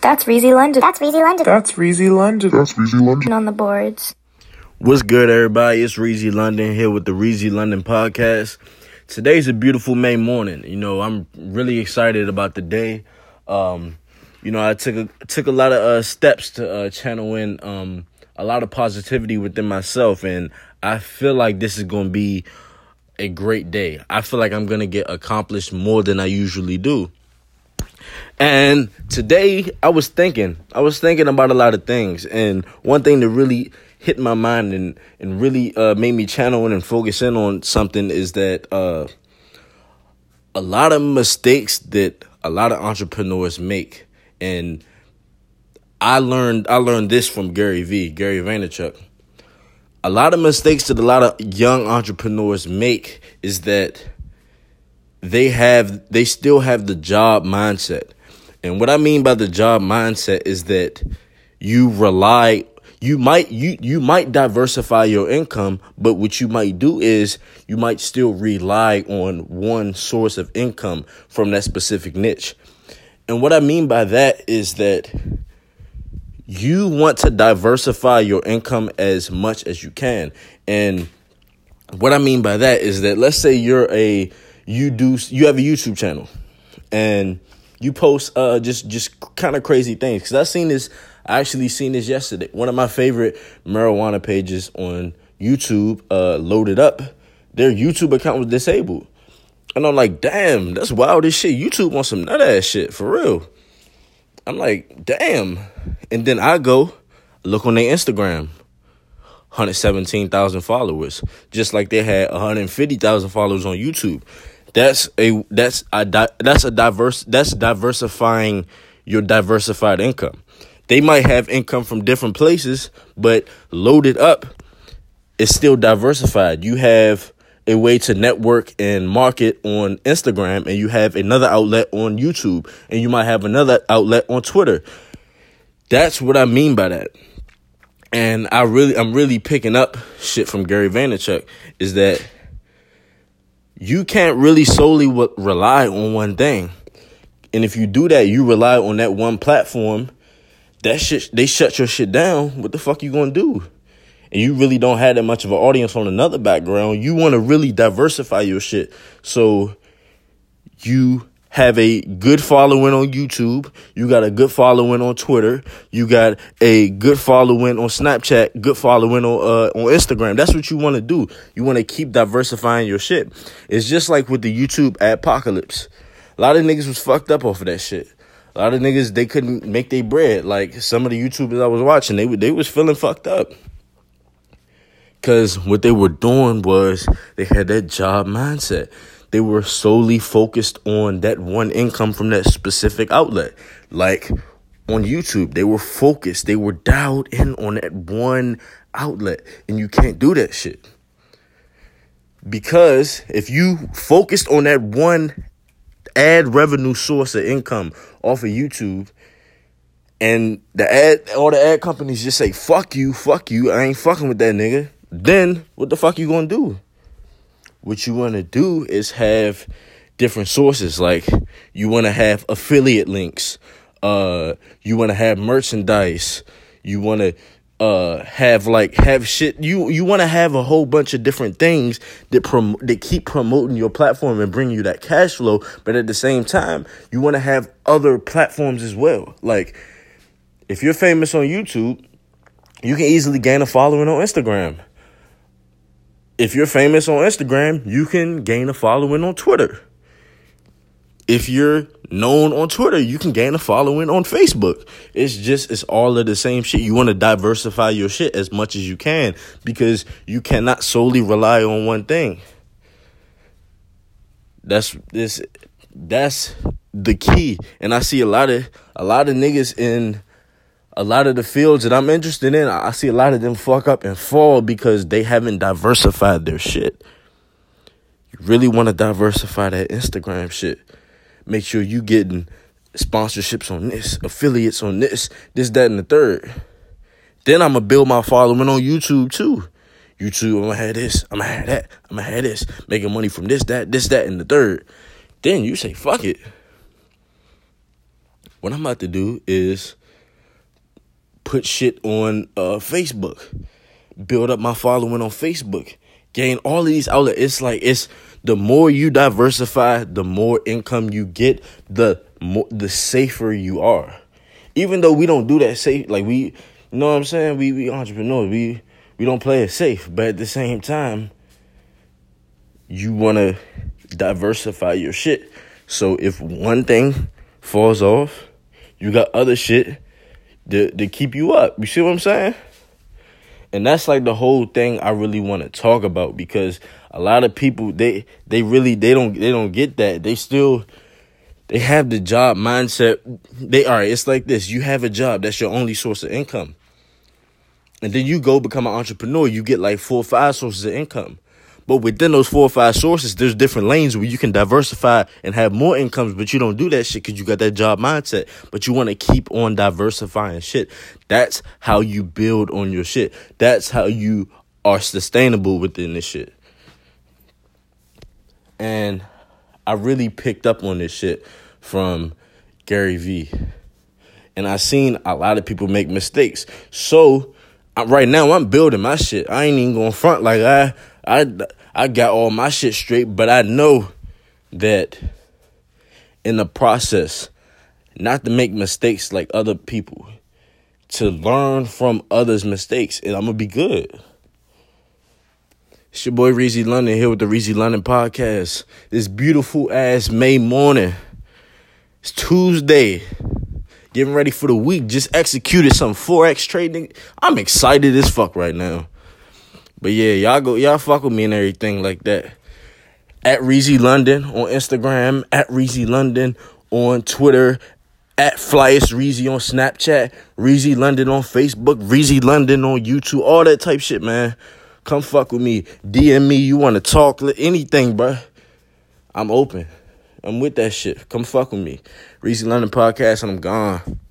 That's Reezy London. That's Reezy London. That's Reezy London. That's Reezy London. on the boards. What's good, everybody? It's Reezy London here with the Reezy London podcast. Today's a beautiful May morning. You know, I'm really excited about the day. Um, you know, I took a took a lot of uh, steps to uh, channel in um, a lot of positivity within myself, and I feel like this is going to be a great day. I feel like I'm going to get accomplished more than I usually do. And today I was thinking, I was thinking about a lot of things, and one thing that really hit my mind and and really uh, made me channel in and focus in on something is that uh, a lot of mistakes that a lot of entrepreneurs make, and I learned I learned this from Gary V, Gary Vaynerchuk. A lot of mistakes that a lot of young entrepreneurs make is that they have they still have the job mindset. And what I mean by the job mindset is that you rely you might you you might diversify your income, but what you might do is you might still rely on one source of income from that specific niche. And what I mean by that is that you want to diversify your income as much as you can. And what I mean by that is that let's say you're a you do you have a YouTube channel and you post uh just just kind of crazy things cuz I seen this I actually seen this yesterday. One of my favorite marijuana pages on YouTube uh loaded up. Their YouTube account was disabled. And I'm like, "Damn, that's wild as shit. YouTube on some nut ass shit for real." I'm like, "Damn." And then I go look on their Instagram. 117,000 followers, just like they had 150,000 followers on YouTube. That's a that's a that's a diverse that's diversifying your diversified income. They might have income from different places, but loaded up is still diversified. You have a way to network and market on Instagram and you have another outlet on YouTube and you might have another outlet on Twitter. That's what I mean by that. And I really I'm really picking up shit from Gary Vaynerchuk is that you can't really solely w- rely on one thing. And if you do that, you rely on that one platform, that shit they shut your shit down, what the fuck you to do? And you really don't have that much of an audience on another background. You want to really diversify your shit. So you have a good following on YouTube. You got a good following on Twitter. You got a good following on Snapchat. Good following on uh, on Instagram. That's what you want to do. You want to keep diversifying your shit. It's just like with the YouTube apocalypse. A lot of niggas was fucked up off of that shit. A lot of niggas they couldn't make their bread. Like some of the YouTubers I was watching, they they was feeling fucked up. Cause what they were doing was they had that job mindset they were solely focused on that one income from that specific outlet. Like on YouTube, they were focused, they were dialed in on that one outlet, and you can't do that shit. Because if you focused on that one ad revenue source of income off of YouTube, and the ad all the ad companies just say, fuck you, fuck you, I ain't fucking with that nigga, then what the fuck you gonna do? What you want to do is have different sources. Like you want to have affiliate links uh you want to have merchandise you want to uh have like have shit you you want to have a whole bunch of different things that prom- that keep promoting your platform and bring you that cash flow but at the same time you want to have other platforms as well. Like if you're famous on YouTube you can easily gain a following on Instagram if you're famous on Instagram, you can gain a following on Twitter. If you're known on Twitter, you can gain a following on Facebook. It's just, it's all of the same shit. You want to diversify your shit as much as you can because you cannot solely rely on one thing. That's this that's the key. And I see a lot of a lot of niggas in a lot of the fields that I'm interested in, I see a lot of them fuck up and fall because they haven't diversified their shit. You really want to diversify that Instagram shit. Make sure you getting sponsorships on this, affiliates on this, this, that, and the third. Then I'm gonna build my following on YouTube too. YouTube, I'm gonna have this, I'm gonna have that, I'm gonna have this, making money from this, that, this, that, and the third. Then you say, fuck it. what I'm about to do is put shit on uh, Facebook, build up my following on Facebook, gain all of these outlets. It's like it's the more you diversify, the more income you get, the more the safer you are. Even though we don't do that safe, like we, you know what I'm saying? We we entrepreneurs, we we don't play it safe, but at the same time, you want to diversify your shit. So if one thing falls off, you got other shit to to keep you up. You see what I'm saying? And that's like the whole thing I really want to talk about because a lot of people they they really they don't they don't get that. They still they have the job mindset. They are it's like this. You have a job, that's your only source of income. And then you go become an entrepreneur, you get like four or five sources of income. But within those four or five sources, there's different lanes where you can diversify and have more incomes, but you don't do that shit because you got that job mindset. But you want to keep on diversifying shit. That's how you build on your shit. That's how you are sustainable within this shit. And I really picked up on this shit from Gary Vee. And I seen a lot of people make mistakes. So right now I'm building my shit. I ain't even going front like I I I got all my shit straight, but I know that in the process, not to make mistakes like other people, to learn from others' mistakes, and I'm gonna be good. It's your boy Reezy London here with the Reezy London podcast. This beautiful ass May morning. It's Tuesday. Getting ready for the week. Just executed some Forex trading. I'm excited as fuck right now. But yeah, y'all go, y'all fuck with me and everything like that. At Reezy London on Instagram, at Reezy London on Twitter, at Flyest Reezy on Snapchat, Reezy London on Facebook, Reezy London on YouTube, all that type shit, man. Come fuck with me. DM me. You want to talk, anything, bro. I'm open. I'm with that shit. Come fuck with me. Reezy London podcast, and I'm gone.